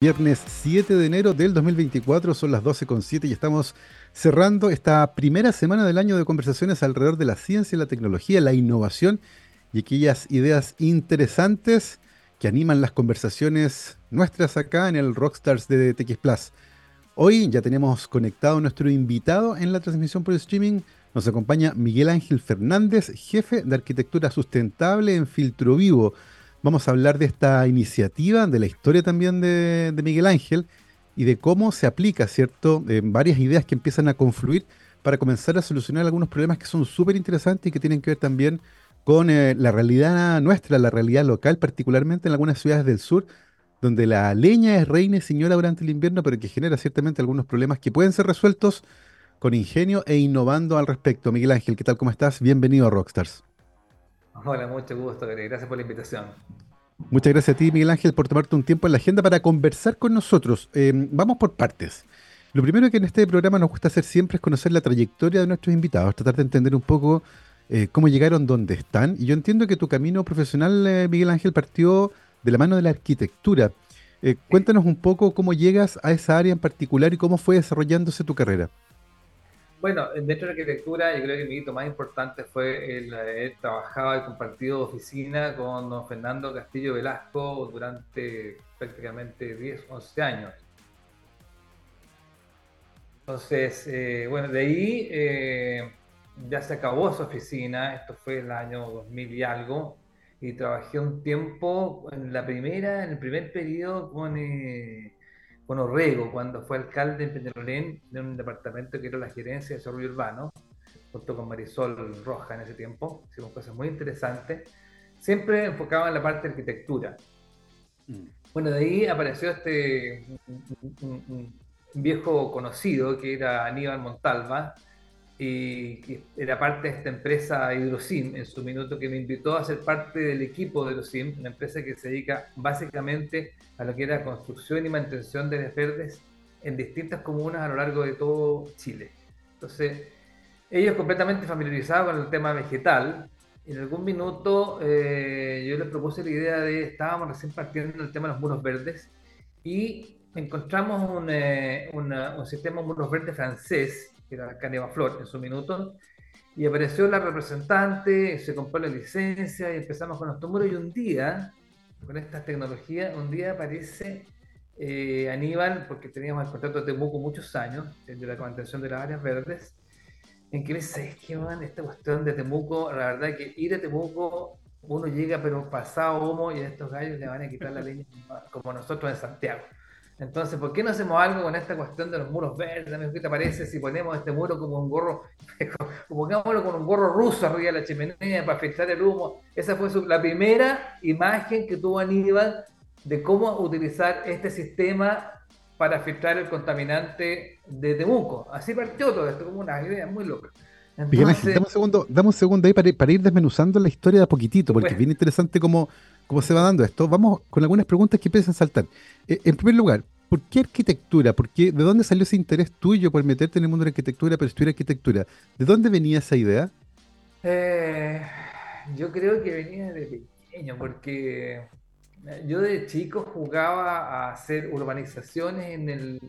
Viernes 7 de enero del 2024, son las 12.07 y estamos cerrando esta primera semana del año de conversaciones alrededor de la ciencia, la tecnología, la innovación y aquellas ideas interesantes que animan las conversaciones nuestras acá en el Rockstars de TX Plus. Hoy ya tenemos conectado a nuestro invitado en la transmisión por streaming. Nos acompaña Miguel Ángel Fernández, jefe de arquitectura sustentable en Filtro Vivo Vamos a hablar de esta iniciativa, de la historia también de, Miguel Ángel y de cómo se aplica, ¿cierto? varias ideas que empiezan a confluir para comenzar a solucionar algunos problemas que son súper interesantes y que tienen que ver también con eh, la realidad nuestra, la realidad local, particularmente en algunas ciudades del sur, donde la leña es reina y señora durante el invierno, pero que genera ciertamente algunos problemas que pueden ser resueltos con ingenio e innovando al respecto. Miguel Ángel, ¿qué tal? ¿Cómo estás? Bienvenido a Rockstars. Hola, mucho gusto, gracias por la invitación. Muchas gracias a ti, Miguel Ángel, por tomarte un tiempo en la agenda para conversar con nosotros. Eh, vamos por partes. Lo primero que en este programa nos gusta hacer siempre es conocer la trayectoria de nuestros invitados, tratar de entender un poco eh, cómo llegaron donde están. Y yo entiendo que tu camino profesional, eh, Miguel Ángel, partió de la mano de la arquitectura. cuéntanos un poco cómo llegas a esa área en particular y cómo fue desarrollándose tu carrera. Bueno, dentro de la arquitectura, yo creo que el hito más importante fue el haber trabajado y compartido oficina con don Fernando Castillo Velasco durante prácticamente 10, 11 años. Entonces, eh, bueno, de ahí eh, ya se acabó su oficina, esto fue el año 2000 y algo, y trabajé un tiempo en la primera, en el primer periodo con... Eh, con Orrego, cuando fue alcalde en Peñalolén, de un departamento que era la gerencia de desarrollo urbano, junto con Marisol Roja en ese tiempo. Hicimos cosas muy interesantes, siempre enfocado en la parte de arquitectura. Mm. Bueno, de ahí apareció este un, viejo conocido que era Aníbal Montalva, y era parte de esta empresa Hidrosim en su minuto que me invitó a ser parte del equipo de Hidrosim, una empresa que se dedica básicamente a lo que era construcción y mantención de verdes en distintas comunas a lo largo de todo Chile. Entonces, ellos completamente familiarizados con el tema vegetal, en algún minuto eh, yo les propuse la idea de, estábamos recién partiendo del tema de los muros verdes y encontramos un, eh, un sistema de muros verdes francés que era Caneva Flor en su minuto, y apareció la representante, se compró la licencia y empezamos con los muros y un día, con estas tecnologías, un día aparece eh, Aníbal, porque teníamos el contrato de Temuco muchos años, de la mantención de las áreas verdes, en que me dice, que man, esta cuestión de Temuco, la verdad que ir a Temuco, uno llega pero pasado homo y a estos gallos le van a quitar la leña como nosotros en Santiago. Entonces, ¿por qué no hacemos algo con esta cuestión de los muros verdes? ¿Qué te parece si ponemos este muro como un gorro, pongámoslo con un gorro ruso arriba de la chimenea para filtrar el humo? Esa fue la primera imagen que tuvo Aníbal de cómo utilizar este sistema para filtrar el contaminante de Temuco. Así partió todo esto, como una idea muy loca. Entonces, dame un segundo, dame un segundo ahí para, ir desmenuzando la historia de a poquitito, porque es bien interesante cómo, cómo se va dando esto. Vamos con algunas preguntas que empiezan a saltar. Eh, en primer lugar, ¿por qué arquitectura? ¿Por ¿De dónde salió ese interés tuyo por meterte en el mundo de la arquitectura, pero estudiar arquitectura? ¿De dónde venía esa idea? Eh, yo creo que venía de pequeño, porque yo de chico jugaba a hacer urbanizaciones en el...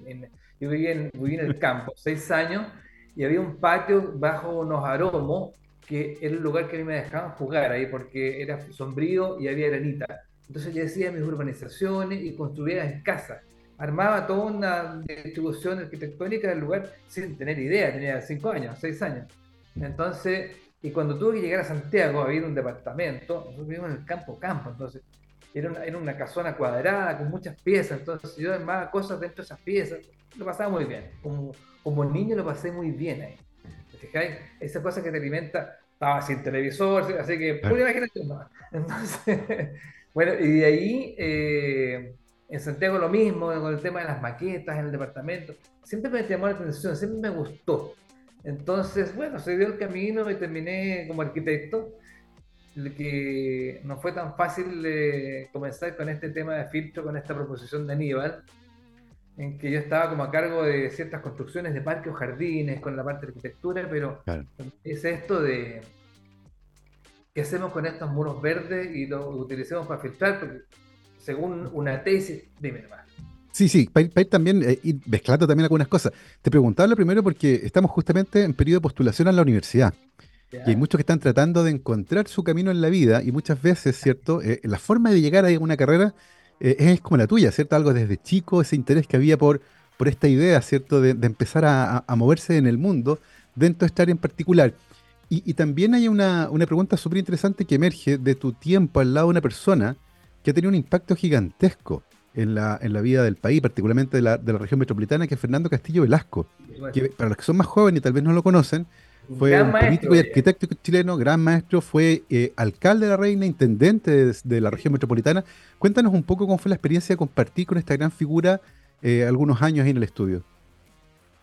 yo vivía en, vivía en el campo, seis años, y había un patio bajo unos aromos que era el lugar que a mí me dejaban jugar ahí porque era sombrío y había granita. Entonces yo hacía mis urbanizaciones y construía en casa. Armaba toda una distribución arquitectónica del lugar sin tener idea, tenía cinco años, seis años. Entonces, y cuando tuve que llegar a Santiago a vivir un departamento, nosotros vivimos en el campo campo, entonces era una, era una casona cuadrada con muchas piezas, entonces yo armaba cosas dentro de esas piezas, lo pasaba muy bien. Como, como niño lo pasé muy bien ahí. ¿Te fijáis? Esa cosa que te alimenta, estaba sin televisor, así que pura imaginación. Entonces, bueno, y de ahí eh, en Santiago lo mismo, con el tema de las maquetas en el departamento. Siempre me llamó la atención, siempre me gustó. Entonces, bueno, se dio el camino y terminé como arquitecto, que no fue tan fácil eh, comenzar con este tema de filtro, con esta proposición de Aníbal, en que yo estaba como a cargo de ciertas construcciones de parques o jardines con la parte de arquitectura, pero es esto de qué hacemos con estos muros verdes y los utilicemos para filtrar, porque según una tesis, dime más. Sí, sí, para ir, también, eh, ir mezclando también algunas cosas. Te preguntaba lo primero porque estamos justamente en periodo de postulación a la universidad. Y hay muchos que están tratando de encontrar su camino en la vida y muchas veces, ¿cierto? Eh, la forma de llegar a una carrera eh, es como la tuya, ¿cierto? Algo desde chico, ese interés que había por, por esta idea, ¿cierto? De, empezar a, moverse en el mundo dentro de esta área en particular. Y, también hay una, una pregunta súper interesante que emerge de tu tiempo al lado de una persona que ha tenido un impacto gigantesco en la, en la vida del país, particularmente de la, de la región metropolitana, que es Fernando Castillo Velasco, que para los que son más jóvenes y tal vez no lo conocen, fue un político y arquitecto chileno, gran maestro, fue eh, alcalde de la Reina, intendente de, la región metropolitana. Cuéntanos un poco cómo fue la experiencia de compartir con esta gran figura eh, algunos años ahí en el estudio.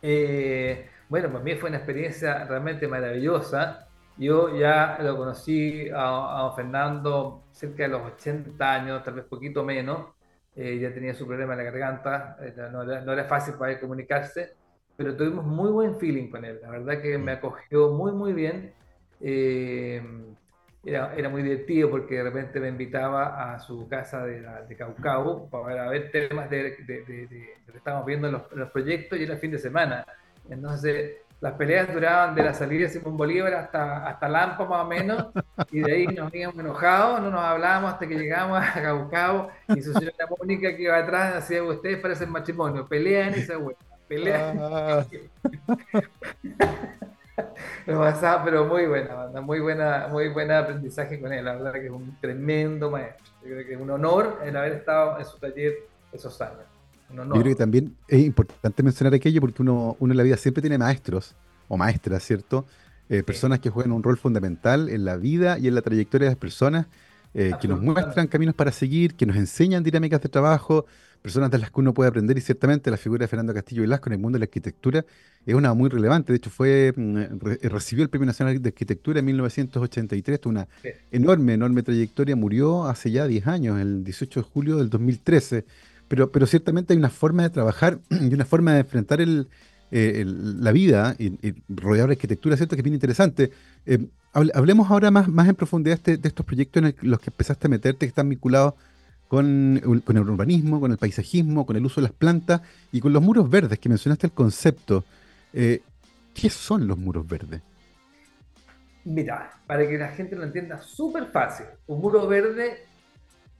Eh, bueno, para mí fue una experiencia realmente maravillosa. Yo ya lo conocí a, a Fernando cerca de los 80 años, tal vez poquito menos. ya tenía su problema en la garganta, no, no era fácil para él comunicarse pero tuvimos muy buen feeling con él. La verdad que me acogió muy, muy bien. Eh, era, era, muy divertido porque de repente me invitaba a su casa de, de Caucao para ver temas de, de, de, lo que estábamos viendo en los, los, proyectos y era el fin de semana. Entonces, las peleas duraban de la salida de Simón Bolívar hasta, hasta Lampa más o menos, y de ahí nos íbamos enojados, no nos hablábamos hasta que llegamos a Caucao y su señora Mónica que iba atrás decía, ustedes parecen matrimonio, pelean y se vuelven pelea. Ah. pasaba, pero muy buena muy buena, muy buena aprendizaje con él, la verdad que es un tremendo maestro. Yo creo que es un honor el haber estado en su taller esos años. Yo creo que también es importante mencionar aquello porque uno, uno en la vida siempre tiene maestros o maestras, ¿cierto? Eh, personas que juegan un rol fundamental en la vida y en la trayectoria de las personas, eh, que nos muestran caminos para seguir, que nos enseñan dinámicas de trabajo, personas de las que uno puede aprender y ciertamente la figura de Fernando Castillo Velasco en el mundo de la arquitectura es una muy relevante. De hecho, fue mm, recibió el Premio Nacional de Arquitectura en 1983, una enorme, enorme trayectoria. Murió hace ya 10 años, el 18 de julio del 2013. Pero, pero ciertamente hay una forma de trabajar y una forma de enfrentar el, eh, la vida y, rodear la arquitectura, ¿cierto? Que es bien interesante. Eh, hablemos ahora más, más en profundidad de, de estos proyectos en los que empezaste a meterte, que están vinculados con, el urbanismo, con el paisajismo, con el uso de las plantas y con los muros verdes, que mencionaste el concepto. Eh, ¿Qué son los muros verdes? Mira, para que la gente lo entienda súper fácil, un muro verde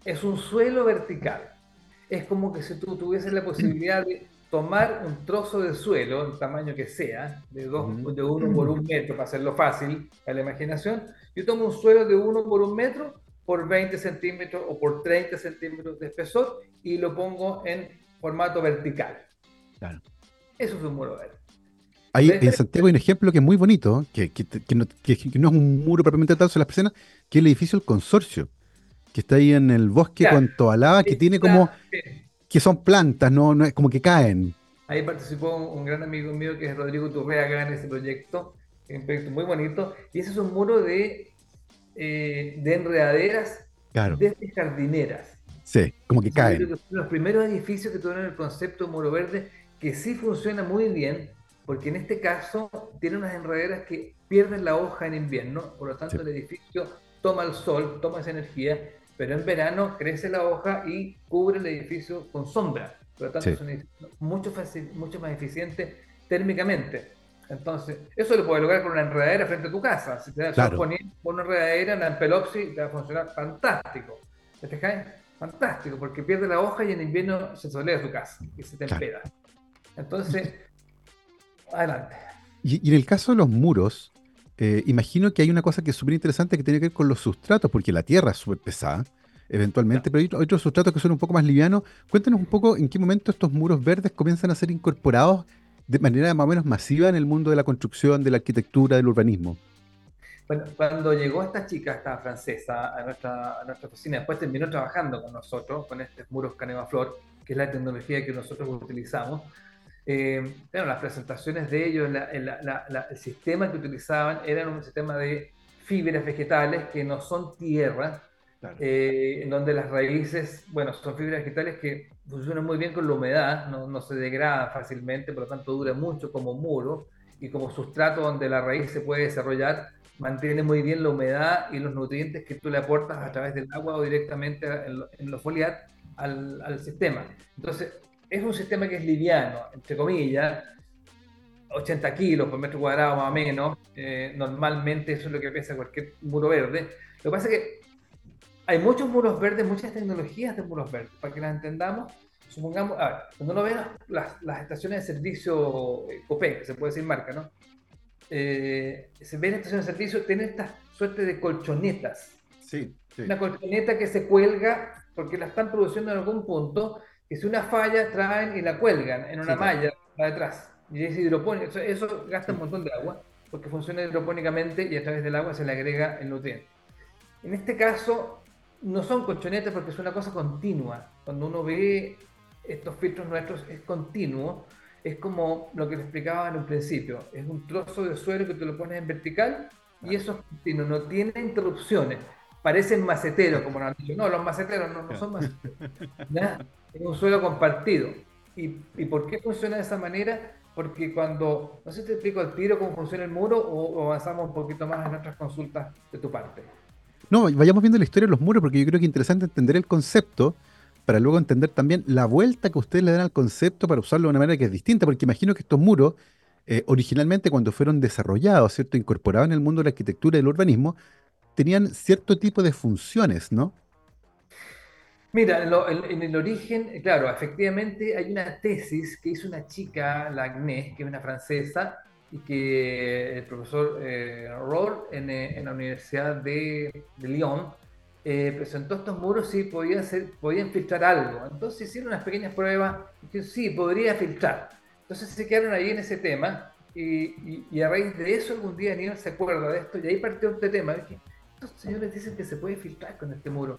es un suelo vertical. Es como que si tú tuvieses la posibilidad de tomar un trozo de suelo, el tamaño que sea, de, dos, de uno por un metro, para hacerlo fácil a la imaginación, yo tomo un suelo de uno por un metro por 20 centímetros o por 30 centímetros de espesor y lo pongo en formato vertical. Claro. Eso es un muro verde. Ahí en Santiago hay un ejemplo que es muy bonito, que, que, que, no, es un muro propiamente tal sobre las personas, que es el edificio del consorcio, que está ahí en el bosque con Toalaba, que tiene como que son plantas, no, no como que caen. Ahí participó un, gran amigo mío que es Rodrigo Turrea en ese proyecto, un proyecto muy bonito, y ese es un muro de eh, de enredaderas desde jardineras. Sí, como que caen. Los primeros edificios que tuvieron el concepto de muro verde, que sí funciona muy bien, porque en este caso tiene unas enredaderas que pierden la hoja en invierno, por lo tanto el edificio toma el sol, toma esa energía, pero en verano crece la hoja y cubre el edificio con sombra. Por lo tanto es un edificio mucho, mucho más eficiente térmicamente. Entonces, eso lo puedes lograr con una enredadera frente a tu casa. Si te das claro. con una enredadera, una empelopsis, te va a funcionar fantástico. ¿Te fijas? Fantástico, porque pierde la hoja y en invierno se solea tu casa y se te empeda. Entonces, adelante. Y, en el caso de los muros, eh, imagino que hay una cosa que es súper interesante que tiene que ver con los sustratos, porque la tierra es súper pesada, eventualmente, pero hay otros sustratos que son un poco más livianos. Cuéntanos un poco en qué momento estos muros verdes comienzan a ser incorporados de manera más o menos masiva en el mundo de la construcción, de la arquitectura, del urbanismo? Bueno, cuando llegó esta chica, esta francesa, a nuestra, a nuestra oficina, después terminó trabajando con nosotros, con estos muros Caneva-Flor, que es la tecnología que nosotros utilizamos. Eh, bueno, las presentaciones de ellos, el sistema que utilizaban era un sistema de fibras vegetales que no son tierra, eh, en donde las raíces, bueno, son fibras vegetales que funcionan muy bien con la humedad, no, se degrada fácilmente, por lo tanto dura mucho como muro y como sustrato donde la raíz se puede desarrollar, mantiene muy bien la humedad y los nutrientes que tú le aportas a través del agua o directamente en, los foliar al, al, sistema. Entonces, es un sistema que es liviano, entre comillas, 80 kilos por metro cuadrado más o menos. Eh, normalmente eso es lo que pesa cualquier muro verde. Lo que pasa es que hay muchos muros verdes, muchas tecnologías de muros verdes, para que las entendamos. Supongamos, a ver, cuando uno ve las, las estaciones de servicio eh, COPE, que se puede decir marca, ¿no? Eh, se ven estaciones de servicio, tienen esta suerte de colchonetas. Sí, sí. Una colchoneta que se cuelga porque la están produciendo en algún punto, que si una falla traen y la cuelgan en una malla para detrás. Y es hidropónico, eso, gasta un montón de agua, porque funciona hidropónicamente y a través del agua se le agrega el nutriente. En este caso, no son colchonetas porque es una cosa continua. Cuando uno ve estos filtros nuestros, es continuo. Es como lo que le explicaba en un principio. Es un trozo de suelo que te lo pones en vertical y eso es continuo, no tiene interrupciones. Parecen maceteros, como nos han dicho. No, los maceteros no, no son maceteros. Es un suelo compartido. ¿Y, ¿Y por qué funciona de esa manera? porque cuando, no sé si te explico al tiro cómo funciona el muro o, avanzamos un poquito más en otras consultas de tu parte. No, vayamos viendo la historia de los muros porque yo creo que es interesante entender el concepto para luego entender también la vuelta que ustedes le dan al concepto para usarlo de una manera que es distinta, porque imagino que estos muros, eh, originalmente cuando fueron desarrollados, ¿cierto? Incorporados en el mundo de la arquitectura y del urbanismo, tenían cierto tipo de funciones, ¿no? Mira, en, el origen, claro, efectivamente hay una tesis que hizo una chica, la Agnès, que es una francesa, y que el profesor eh, en, eh, en, la Universidad de, de Lyon eh, presentó estos muros si podían, ser, podían filtrar algo. Entonces hicieron unas pequeñas pruebas y que sí, podría filtrar. Entonces se quedaron ahí en ese tema y, y, a raíz de eso algún día Aníbal se acuerda de esto y ahí partió este tema. estos señores dicen que se puede filtrar con este muro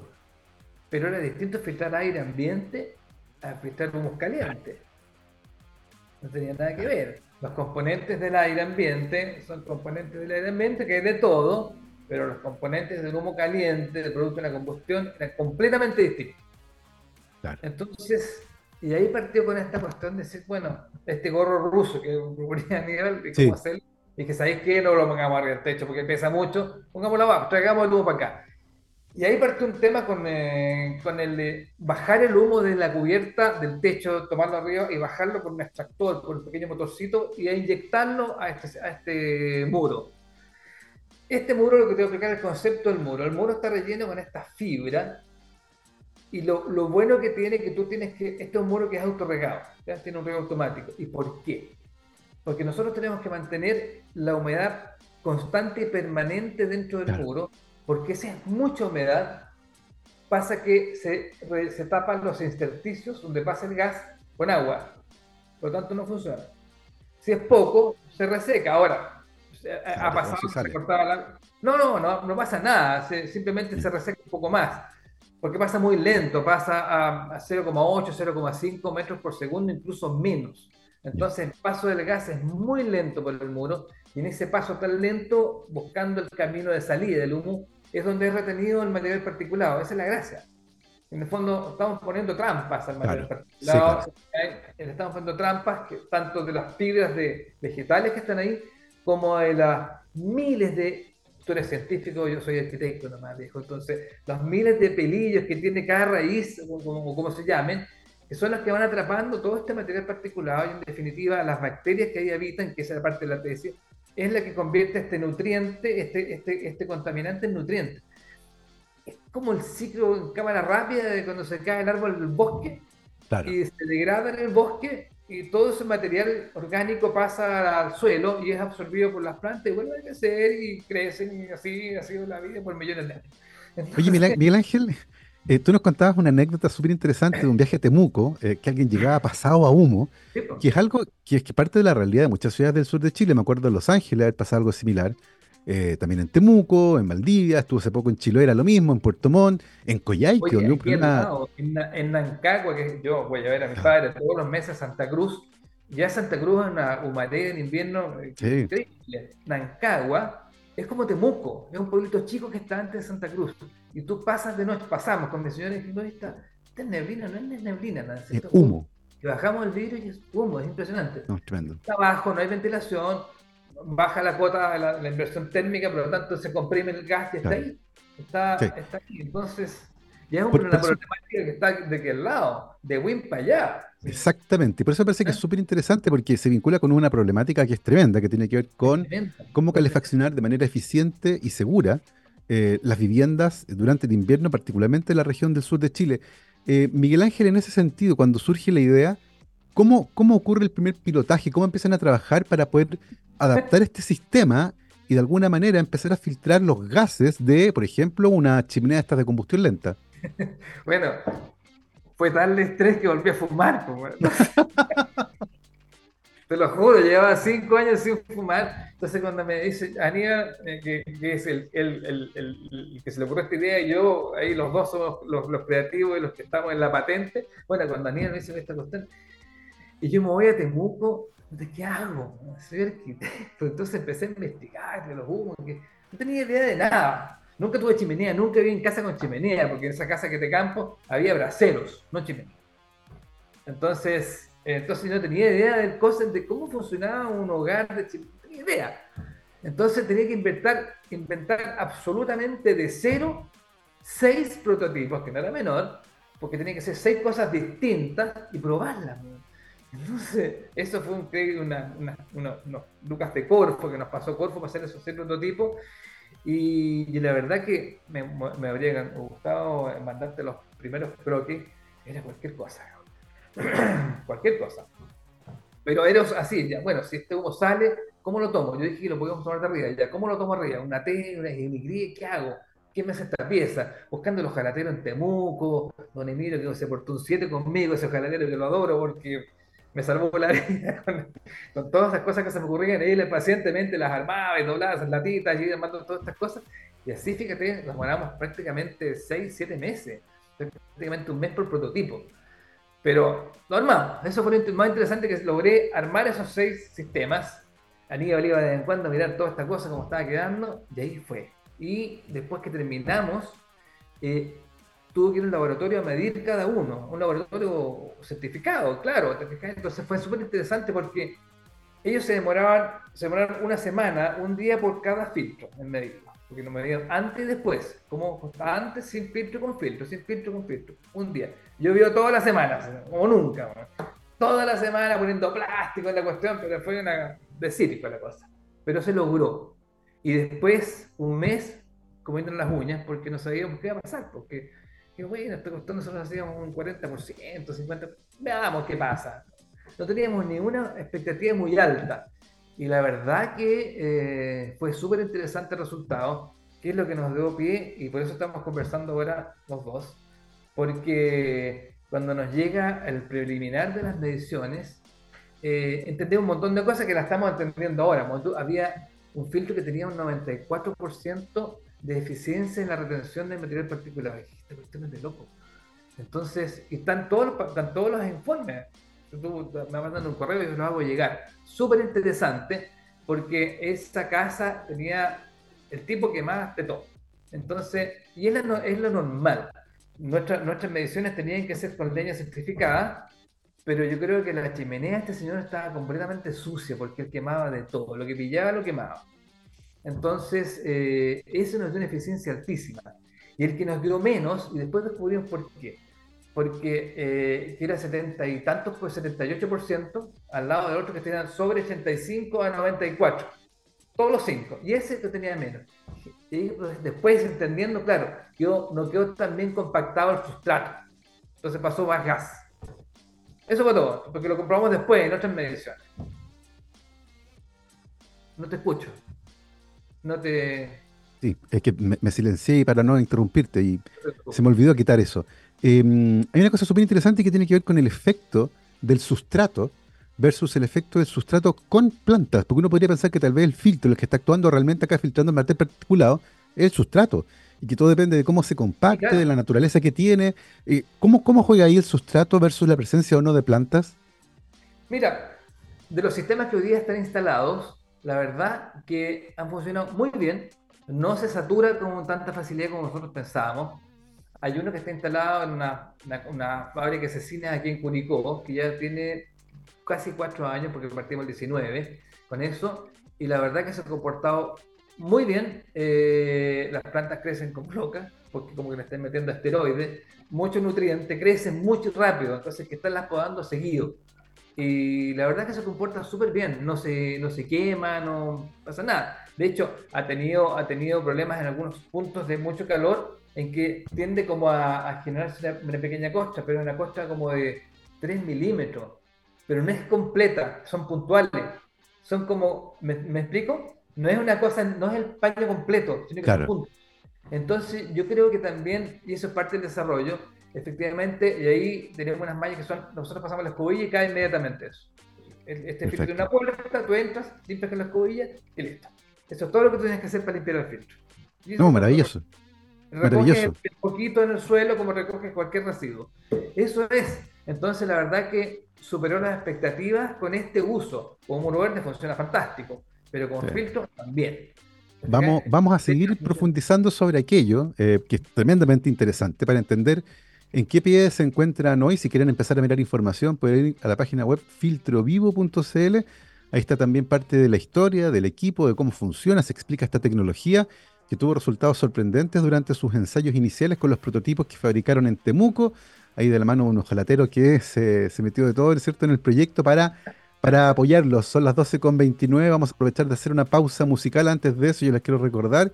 pero era distinto filtrar aire ambiente a filtrar humo caliente. No tenía nada que ver. Los componentes del aire ambiente son componentes del aire ambiente que hay de todo, pero los componentes del humo caliente, del producto de la combustión, eran completamente distintos. Entonces, y ahí partió con esta cuestión de decir, bueno, este gorro ruso que proponía nivel de cómo hacerlo, y que sabéis que no lo pongamos arriba del techo porque pesa mucho, pongámoslo abajo, traigamos el humo para acá. Y ahí partió un tema con, eh, con el de bajar el humo de la cubierta del techo, tomarlo arriba y bajarlo con un extractor, con un pequeño motorcito y a inyectarlo a este, a este muro. Este muro, lo que tengo que explicar es el concepto del muro. El muro está relleno con esta fibra y lo, lo bueno que tiene que tú tienes que, este es un muro que es autorregado, tiene un riego automático. ¿Y por qué? Porque nosotros tenemos que mantener la humedad constante y permanente dentro del muro porque si es mucha humedad, pasa que se, se tapan los intersticios donde pasa el gas con agua. Por lo tanto, no funciona. Si es poco, se reseca. Ahora, ha pasado, No, no, no, no pasa nada. simplemente se reseca un poco más. Porque pasa muy lento, pasa a, 0,8, 0,5 metros por segundo, incluso menos. Entonces el paso del gas es muy lento por el muro y en ese paso tan lento, buscando el camino de salida del humo, es donde es retenido el material particulado. Esa es la gracia. En el fondo, estamos poniendo trampas al material particulado. Estamos poniendo trampas que, tanto de las fibras de vegetales que están ahí, como de las miles de. Tú eres científico, yo soy arquitecto nomás, dijo. Entonces, los miles de pelillos que tiene cada raíz, o como, se llamen, que son las que van atrapando todo este material particulado y, en definitiva, las bacterias que ahí habitan, que es la parte de la tesis, es la que convierte este nutriente, este, este, este contaminante en nutriente. Es como el ciclo en cámara rápida de cuando se cae el árbol del bosque y se degrada en el bosque y todo ese material orgánico pasa al suelo y es absorbido por las plantas y vuelve a crecer y crecen y así ha sido la vida por millones de años. Oye, Miguel Ángel, eh, tú nos contabas una anécdota súper interesante de un viaje a Temuco, eh, que alguien llegaba pasado a humo, que es algo que es que parte de la realidad de muchas ciudades del sur de Chile. Me acuerdo en Los Ángeles haber pasado algo similar. Eh, también en Temuco, en Valdivia, estuvo hace poco en Chiloé, era lo mismo, en Puerto Montt, en Coyhaique. en, en, Nancagua, que yo voy a ver a mi ah. padre todos los meses a Santa Cruz, ya Santa Cruz es una humareda en invierno increíble. Nancagua es como Temuco, es un pueblito chico que está antes de Santa Cruz. Y tú pasas de noche, pasamos con mi señora y esta, esta es neblina, no es neblina, nada, es humo. Y bajamos el vidrio y es humo, es impresionante. No, tremendo. Está abajo, no hay ventilación, baja la cuota, la, la inversión térmica, por lo tanto se comprime el gas y está ahí. Está, está ahí. Entonces, Y es una problemática que está de aquel lado, de Win para allá. Exactamente, por eso me parece que es ¿Eh? súper interesante porque se vincula con una problemática que es tremenda, que tiene que ver con cómo calefaccionar de manera eficiente y segura eh, las viviendas durante el invierno, particularmente en la región del sur de Chile. Eh, Miguel Ángel, en ese sentido, cuando surge la idea, ¿cómo, ¿cómo ocurre el primer pilotaje? ¿Cómo empiezan a trabajar para poder adaptar este sistema y de alguna manera empezar a filtrar los gases de, por ejemplo, una chimenea de estas de combustión lenta? bueno, fue tal estrés que volví a fumar. Te lo juro, llevaba cinco años sin fumar. Entonces cuando me dice Aníbal, eh, que, es el, el, el, que se le ocurrió esta idea, y yo, ahí los dos somos los, los, creativos y los que estamos en la patente. Bueno, cuando Aníbal me dice esta cuestión, y yo me voy a Temuco, ¿de qué hago? Soy arquitecto. Entonces empecé a investigar de los humos, que no tenía idea de nada. Nunca tuve chimenea, nunca vi en casa con chimenea, porque en esa casa que te campo había braseros, no chimenea. Entonces, entonces no tenía idea del cosas de cómo funcionaba un hogar de no tenía idea. Entonces tenía que inventar, inventar absolutamente de cero seis prototipos, que no era menor, porque tenía que ser seis cosas distintas y probarlas. Entonces, eso fue un, una, una, Lucas de Corfo que nos pasó Corfo para hacer esos seis prototipos y, la verdad que me, me, habría gustado mandarte los primeros croquis, era cualquier cosa. cualquier cosa. Pero era así, ya, bueno, si este humo sale, ¿cómo lo tomo? Yo dije que lo podíamos tomar de arriba, ya, ¿cómo lo tomo arriba? ¿Una T, una Y, qué hago? ¿Quién me hace esta pieza? Buscando los jalateros en Temuco, don Emilio que se portó un 7 conmigo, ese jalatero que lo adoro porque me salvó la vida con, todas esas cosas que se me ocurrían. Él pacientemente las armaba y doblaba esas latitas y mandando todas estas cosas. Y así, fíjate, nos moramos prácticamente 6, 7 meses, prácticamente un mes por prototipo. Pero normal, eso fue lo más interesante que logré armar esos seis sistemas. Aníbal iba de vez en cuando a mirar toda esta cosa, cómo estaba quedando, y ahí fue. Y después que terminamos, eh, tuvo que ir a un laboratorio a medir cada uno, un laboratorio certificado, claro. Entonces fue súper interesante porque ellos se demoraban, se una semana, un día por cada filtro en medirlo. Porque lo medían antes y después, como antes sin filtro con filtro, sin filtro con filtro, un día. Yo vivo todas las semanas, como nunca, toda la semana poniendo plástico en la cuestión, pero fue una de circo la cosa. Pero se logró. Y después, un mes, comiendo las uñas, porque no sabíamos qué iba a pasar, porque que bueno, esto costó nosotros hacíamos un 40%, 50%, veamos qué pasa. No teníamos ninguna expectativa muy alta. Y la verdad que eh, fue súper interesante el resultado, que es lo que nos dio pie, y por eso estamos conversando ahora los dos, porque cuando nos llega el preliminar de las mediciones, eh, entendemos un montón de cosas que las estamos entendiendo ahora. Había un filtro que tenía un 94% de eficiencia en la retención de material particular. Esta cuestión es de loco. Entonces, están todos, los, están todos los informes. Tú me mandan un correo y yo lo hago llegar. Súper interesante porque esa casa tenía el tipo que más de todo. Entonces, y es, lo, es lo normal. Nuestra, nuestras mediciones tenían que ser con leña certificada, pero yo creo que la chimenea de este señor estaba completamente sucia porque él quemaba de todo. Lo que pillaba lo quemaba. Entonces, eh, eso nos dio una eficiencia altísima. Y el que nos dio menos, y después descubrimos por qué. Porque eh, era 70 y tantos, pues 78%, al lado del otro que tenían sobre 85 a 94. Todos los cinco. Y ese que tenía menos. Después, entendiendo, claro, quedó, no quedó tan bien compactado el sustrato. Entonces pasó más gas. Eso fue todo, porque lo comprobamos después en otras mediciones. No te escucho no te... Sí, es que me, silencié para no interrumpirte y se me olvidó quitar eso. Em, hay una cosa súper interesante que tiene que ver con el efecto del sustrato versus el efecto del sustrato con plantas, porque uno podría pensar que tal vez el filtro, el que está actuando realmente acá filtrando el material particulado, es el sustrato, y que todo depende de cómo se compacte, de la naturaleza que tiene. ¿cómo, ¿Cómo juega ahí el sustrato versus la presencia o no de plantas? Mira, de los sistemas que hoy día están instalados, la verdad que han funcionado muy bien. No se satura con tanta facilidad como nosotros pensábamos. Hay uno que está instalado en una, una, fábrica de cecina aquí en Curicó, que ya tiene casi cuatro años, porque partimos el 19 con eso, y la verdad que se ha comportado muy bien, eh, las plantas crecen con locas, porque como que le están metiendo esteroides, mucho nutriente, crecen mucho rápido, entonces que están las podando seguido. Y la verdad que se comporta súper bien, no se, no se quema, no pasa nada. De hecho, ha tenido, ha tenido problemas en algunos puntos de mucho calor, en que tiende como a, a generarse una, pequeña costra, pero una costra como de 3 milímetros, pero no es completa, son puntuales. Son como, ¿me, ¿me explico? No es una cosa, no es el paño completo, sino que son puntos. Entonces, yo creo que también, y eso es parte del desarrollo, efectivamente, y ahí tenemos unas mallas que son, nosotros pasamos la escobilla y cae inmediatamente eso. Este filtro de una puerta, tú entras, limpias con la escobilla y listo. Eso es todo lo que tú tienes que hacer para limpiar el filtro. No, maravilloso. Recoge un poquito en el suelo como recoge cualquier residuo. Eso es. Entonces, la verdad que superó las expectativas con este uso. Como muro verde funciona fantástico, pero con filtro también. Vamos, vamos a seguir profundizando sobre aquello, eh, que es tremendamente interesante para entender en qué pie se encuentran hoy. Si quieren empezar a mirar información, pueden ir a la página web filtrovivo.cl. Ahí está también parte de la historia, del equipo, de cómo funciona, se explica esta tecnología que tuvo resultados sorprendentes durante sus ensayos iniciales con los prototipos que fabricaron en Temuco, ahí de la mano un ojalatero que se, se metió de todo, ¿cierto?, en el proyecto para para apoyarlos. Son las 12.29, vamos a aprovechar de hacer una pausa musical. Antes de eso, yo les quiero recordar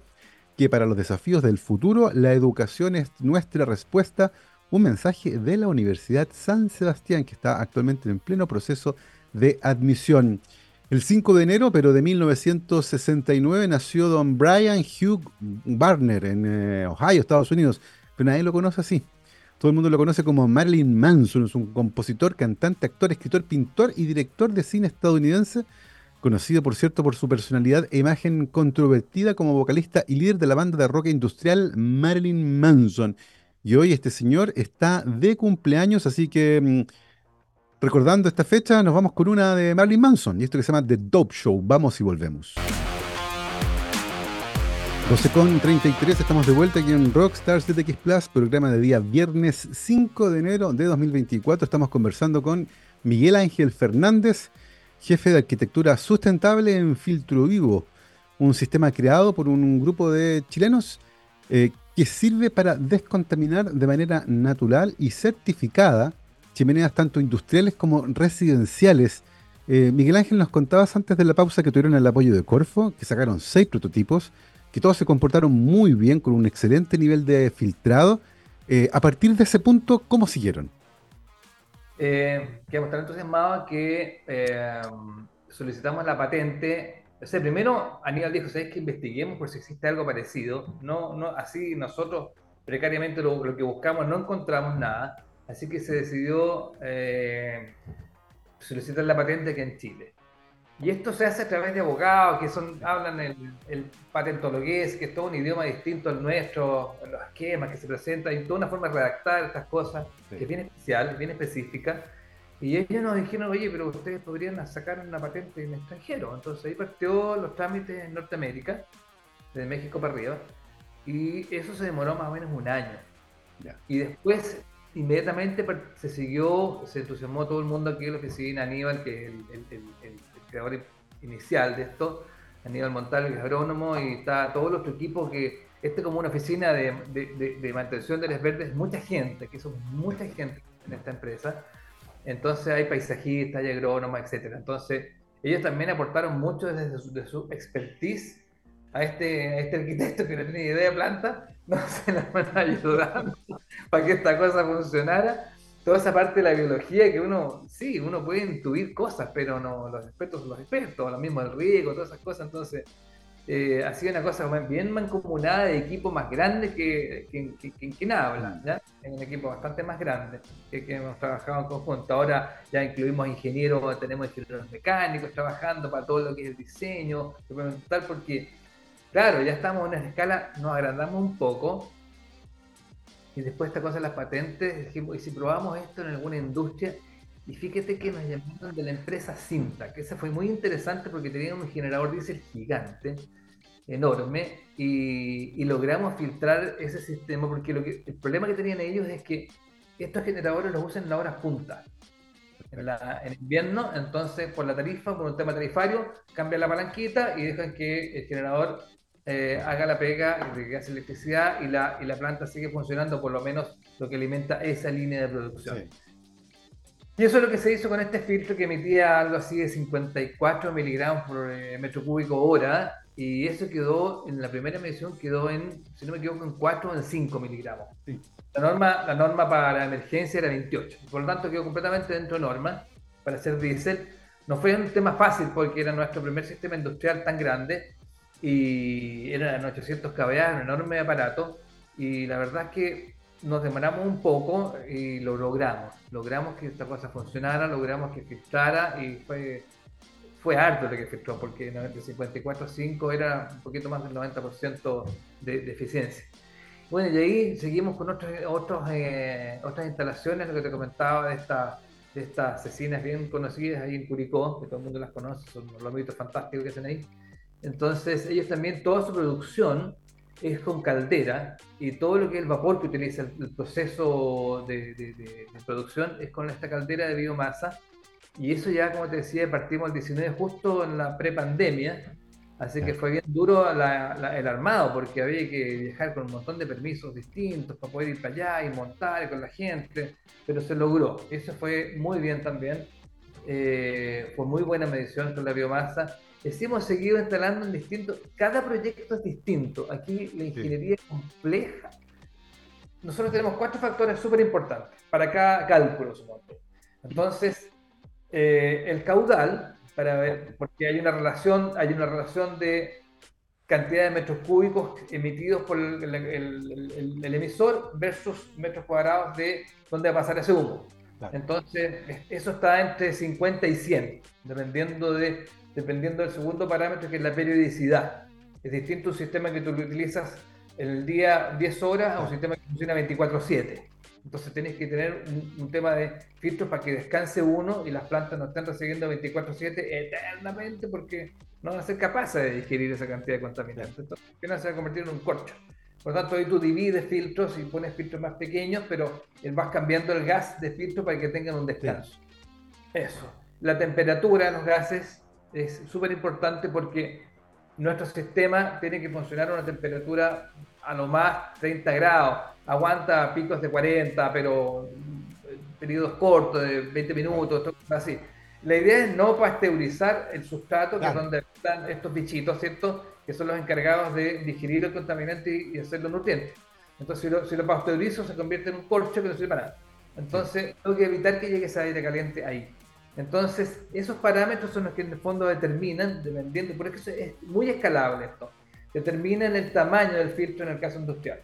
que para los desafíos del futuro, la educación es nuestra respuesta. Un mensaje de la Universidad San Sebastián, que está actualmente en pleno proceso de admisión. El 5 de enero, pero de 1969, nació don Brian Hugh Barner en eh, Ohio, Estados Unidos. Pero nadie lo conoce así. Todo el mundo lo conoce como Marilyn Manson, es un compositor, cantante, actor, escritor, pintor y director de cine estadounidense, conocido por cierto por su personalidad e imagen controvertida como vocalista y líder de la banda de rock industrial Marilyn Manson. Y hoy este señor está de cumpleaños, así que mm, recordando esta fecha nos vamos con una de Marilyn Manson y esto que se llama The Dope Show. Vamos y volvemos. 12 con 33, estamos de vuelta aquí en Rockstars DTX Plus, programa de día viernes 5 de enero de 2024. Estamos conversando con Miguel Ángel Fernández, jefe de arquitectura sustentable en Filtro Vivo, un sistema creado por un grupo de chilenos eh, que sirve para descontaminar de manera natural y certificada chimeneas tanto industriales como residenciales. Eh, Miguel Ángel, nos contabas antes de la pausa que tuvieron el apoyo de Corfo, que sacaron seis prototipos que todos se comportaron muy bien, con un excelente nivel de filtrado. Eh, a partir de ese punto, ¿cómo siguieron? Eh, quedamos tan entusiasmados que eh, solicitamos la patente. O sea, primero Aníbal dijo, ¿sabes que investiguemos por si existe algo parecido? No, no, así nosotros precariamente lo, que buscamos no encontramos nada. Así que se decidió eh, solicitar la patente aquí en Chile. Y esto se hace a través de abogados que son, hablan el, el patentologués, que es todo un idioma distinto al nuestro, los esquemas que se presentan, y toda una forma de redactar estas cosas, que es bien especial, bien específica. Y ellos nos dijeron, oye, pero ustedes podrían sacar una patente en extranjero. Entonces ahí partió los trámites en Norteamérica, de México para arriba, y eso se demoró más o menos un año. Y después, inmediatamente se siguió, se entusiasmó todo el mundo aquí en la oficina, Aníbal, que es el, el, el creador inicial de esto, Aníbal Montalvo, que es agrónomo, y está todo nuestro equipo que, este como una oficina de, de, de, mantención de las verdes, mucha gente, que somos mucha gente en esta empresa, entonces hay paisajistas, hay agrónomos, etc. Entonces, ellos también aportaron mucho desde su, de su expertise a este, a este arquitecto que no tiene idea de planta, no se nos van para que esta cosa funcionara toda esa parte de la biología que uno, sí, uno puede intuir cosas, pero no, los expertos son los expertos, lo mismo el riego, todas esas cosas, entonces eh, ha sido una cosa bien mancomunada de equipo más grande que, que, quien habla, ¿ya? Es un equipo bastante más grande que, hemos trabajado en conjunto. Ahora ya incluimos ingenieros, tenemos ingenieros mecánicos trabajando para todo lo que es el diseño, tal porque, claro, ya estamos en una escala, nos agrandamos un poco, y después esta cosa de las patentes, dijimos, y si probamos esto en alguna industria, y fíjate que nos llamaron de la empresa Cinta, que esa fue muy interesante porque tenían un generador diésel gigante, enorme, y, logramos filtrar ese sistema, porque el problema que tenían ellos es que estos generadores los usan en la hora punta. En, la, en, invierno, entonces por la tarifa, por un tema tarifario, cambian la palanquita y dejan que el generador eh, haga la pega de que hace electricidad y la, y la planta sigue funcionando, por lo menos lo que alimenta esa línea de producción. Y eso es lo que se hizo con este filtro que emitía algo así de 54 miligramos por eh, metro cúbico hora. Y eso quedó, en la primera medición, quedó en, si no me equivoco, en 4 o en 5 miligramos. La, norma, la norma para la emergencia era 28. Por lo tanto, quedó completamente dentro de norma para hacer diésel. No fue un tema fácil porque era nuestro primer sistema industrial tan grande y eran 800 kVA, un enorme aparato. Y la verdad es que nos demoramos un poco y lo logramos. Logramos que esta cosa funcionara, logramos que filtrara y fue, fue harto lo que filtró, porque de 54.5 era un poquito más del 90% de, de, eficiencia. Bueno, y ahí seguimos con otros, otros, eh, otras instalaciones, lo que te comentaba de, esta, de estas cecinas bien conocidas ahí en Curicó, que todo el mundo las conoce, son los lomitos fantásticos que hacen ahí. Entonces, ellos también, toda su producción es con caldera y todo lo que es el vapor que utiliza el, proceso de, producción es con esta caldera de biomasa. Y eso ya, como te decía, partimos el 19 justo en la prepandemia. Así que fue bien duro el armado porque había que viajar con un montón de permisos distintos para poder ir para allá y montar con la gente, pero se logró. Eso fue muy bien también. Eh, fue muy buena medición con la biomasa hemos seguido instalando en distintos, cada proyecto es distinto. Aquí la ingeniería es compleja. Nosotros tenemos cuatro factores súper importantes para cada cálculo, Entonces, eh, el caudal, para ver, porque hay una relación, hay una relación de cantidad de metros cúbicos emitidos por el, emisor versus metros cuadrados de dónde va a pasar ese humo. Entonces, eso está entre 50 y 100, dependiendo de dependiendo del segundo parámetro, que es la periodicidad. Es distinto un sistema que tú utilizas el día 10 horas a un sistema que funciona 24/7. Entonces tienes que tener un, tema de filtros para que descanse uno y las plantas no estén recibiendo 24/7 eternamente porque no van a ser capaces de digerir esa cantidad de contaminantes. Entonces, se va a convertir en un corcho. Por lo tanto, ahí tú divides filtros y pones filtros más pequeños, pero vas cambiando el gas de filtro para que tengan un descanso. Eso. La temperatura de los gases es súper importante porque nuestro sistema tiene que funcionar a una temperatura a lo más 30 grados, aguanta picos de 40, pero eh, periodos cortos, de 20 minutos, así. La idea es no pasteurizar el sustrato, que es donde están estos bichitos, ¿cierto? Que son los encargados de digerir el contaminante y, hacerlo nutriente. Entonces, si lo, si lo, pasteurizo, se convierte en un corcho que no sirve para nada. Entonces, tengo que evitar que llegue ese aire caliente ahí. Entonces, esos parámetros son los que en el fondo determinan, dependiendo, por eso es muy escalable esto, determinan el tamaño del filtro en el caso industrial.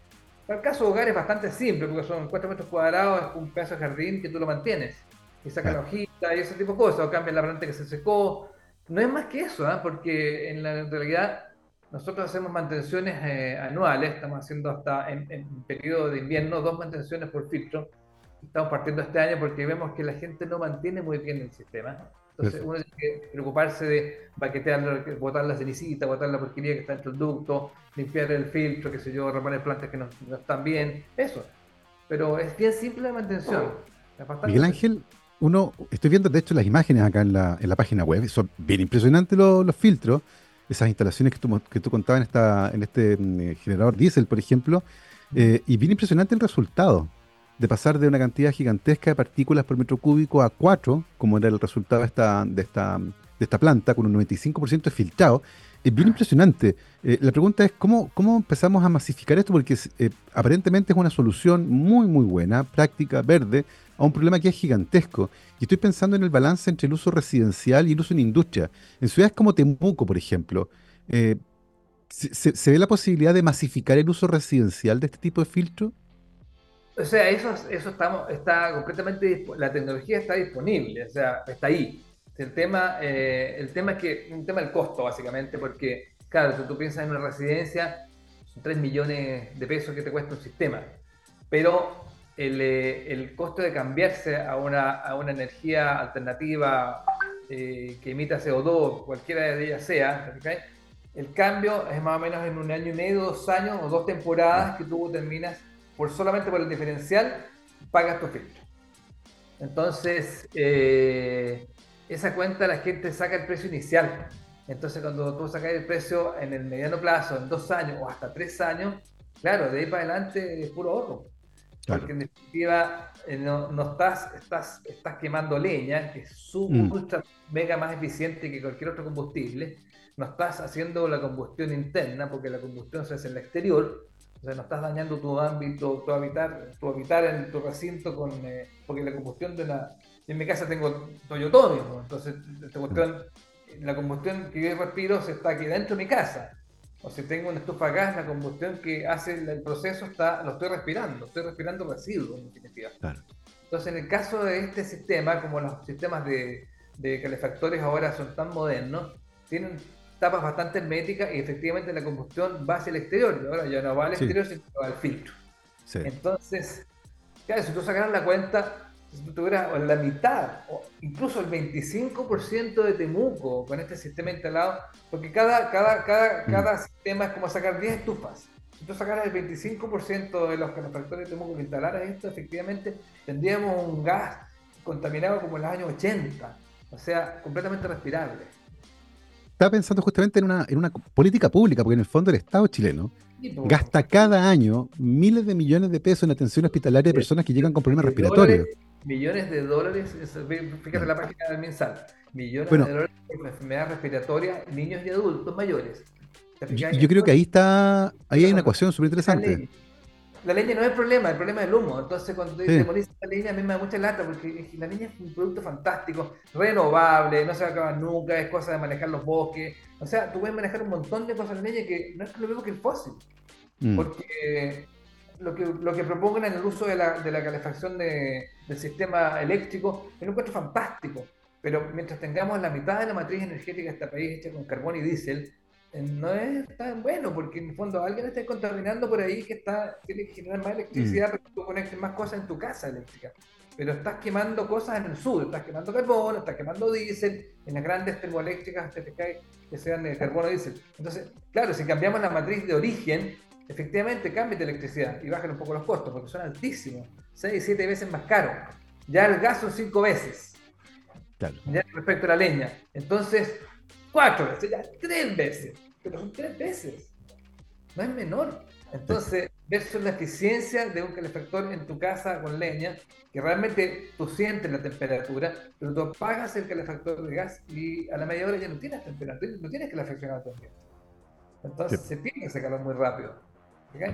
Para el caso hogar es bastante simple, porque son 4 metros cuadrados, un pedazo de jardín que tú lo mantienes, y sacas la hojita y ese tipo de cosas, o cambias la planta que se secó. No es más que eso, ¿eh? porque en la realidad nosotros hacemos mantenciones eh, anuales, estamos haciendo hasta en, en periodo de invierno dos mantenciones por filtro estamos partiendo este año porque vemos que la gente no mantiene muy bien el sistema. Entonces uno tiene que preocuparse de baquetear, botar la cenicita, botar la porquería que está dentro del ducto, limpiar el filtro, qué sé yo, reponer plantas que no, están bien, eso. Pero es bien simple la mantención. Miguel Ángel, uno, estoy viendo de hecho las imágenes acá en la, en la página web, son bien impresionantes los, los filtros, esas instalaciones que tú, que tú contabas en, esta, en este mm, generador diésel, por ejemplo, eh, y bien impresionante el resultado de pasar de una cantidad gigantesca de partículas por metro cúbico a 4, como era el resultado de esta, planta, con un 95% de filtrado, es bien impresionante. Eh, la pregunta es, ¿cómo, ¿cómo empezamos a masificar esto? Porque eh, aparentemente es una solución muy, muy buena, práctica, verde, a un problema que es gigantesco. Y estoy pensando en el balance entre el uso residencial y el uso en industria. En ciudades como Temuco, por ejemplo, eh, ¿se, ¿se, ve la posibilidad de masificar el uso residencial de este tipo de filtro? O sea, eso, eso estamos, está completamente, la tecnología está disponible, o sea, está ahí. El tema, eh, el tema es que, un tema del costo, básicamente, porque, claro, si tú piensas en una residencia, son 3 millones de pesos que te cuesta un sistema, pero el, eh, el costo de cambiarse a una, a una energía alternativa eh, que emita CO2, cualquiera de ellas sea, el cambio es más o menos en un año y medio, dos años o dos temporadas que tú terminas por solamente por el diferencial, pagas tu filtro. Entonces, eh, esa cuenta la gente saca el precio inicial. Entonces, cuando tú sacas el precio en el mediano plazo, en dos años o hasta tres años, claro, de ahí para adelante es puro ahorro. Porque en definitiva eh, no, no, estás, estás, estás quemando leña, que es su mm. mega más eficiente que cualquier otro combustible. No estás haciendo la combustión interna, porque la combustión se hace en el exterior. O sea, no estás dañando tu ámbito, tu habitar, tu habitar en tu recinto con, eh, porque la combustión de la... En mi casa tengo Toyotomi, entonces esta cuestión, la combustión que yo respiro se está aquí dentro de mi casa. O si tengo una estufa a gas, la combustión que hace el proceso está, lo estoy respirando, estoy respirando residuos en definitiva. Entonces, en el caso de este sistema, como los sistemas de, calefactores ahora son tan modernos, tienen tapas bastante herméticas y efectivamente la combustión va hacia el exterior. Ahora ya no va al exterior, sino va al filtro. Entonces, claro, si tú sacaras la cuenta, si tú tuvieras la mitad o incluso el 25% de Temuco con este sistema instalado, porque cada, cada, cada, mm. cada sistema es como sacar 10 estufas. Si tú sacaras el 25% de los calefactores de Temuco que instalaras esto, efectivamente tendríamos un gas contaminado como en los años 80, o sea, completamente respirable. Estaba pensando justamente en una, en una política pública, porque en el fondo el Estado chileno gasta cada año miles de millones de pesos en atención hospitalaria de personas que llegan con problemas respiratorios. millones de dólares, fíjate la página del MinSal, millones de dólares por enfermedad respiratoria, niños y adultos mayores. Yo, creo que ahí está, ahí hay una ecuación súper interesante. La leña no es el problema, el problema es el humo. Entonces, cuando sí. demoniza la leña, a mí me da mucha lata porque la leña es un producto fantástico, renovable, no se va a acabar nunca, es cosa de manejar los bosques. O sea, tú puedes manejar un montón de cosas en leña que no es lo mismo que el fósil. Mm. Porque lo que, lo que propongan en el uso de la, de la calefacción de, del sistema eléctrico, es un encuentro fantástico. Pero mientras tengamos la mitad de la matriz energética de este país hecha con carbón y diésel, no es tan bueno, porque en el fondo alguien está contaminando por ahí que está, tiene que generar más electricidad mm. para que tú conectes más cosas en tu casa eléctrica. Pero estás quemando cosas en el sur, estás quemando carbón, estás quemando diésel, en las grandes termoeléctricas que sean de carbono o diésel. Entonces, claro, si cambiamos la matriz de origen, efectivamente cambia de electricidad y bajan un poco los costos porque son altísimos, 6, 7 veces más caros. Ya el gas son 5 veces. Claro. Ya respecto a la leña. Entonces, 4 veces, ya 3 veces. Pero son 3 veces. No es menor. Entonces, versus la eficiencia de un calefactor en tu casa con leña, que realmente tú sientes la temperatura, pero tú apagas el calefactor de gas y a la media hora ya no tienes temperatura, no tienes calefacción también. Entonces, se tiene que sacarlo muy rápido.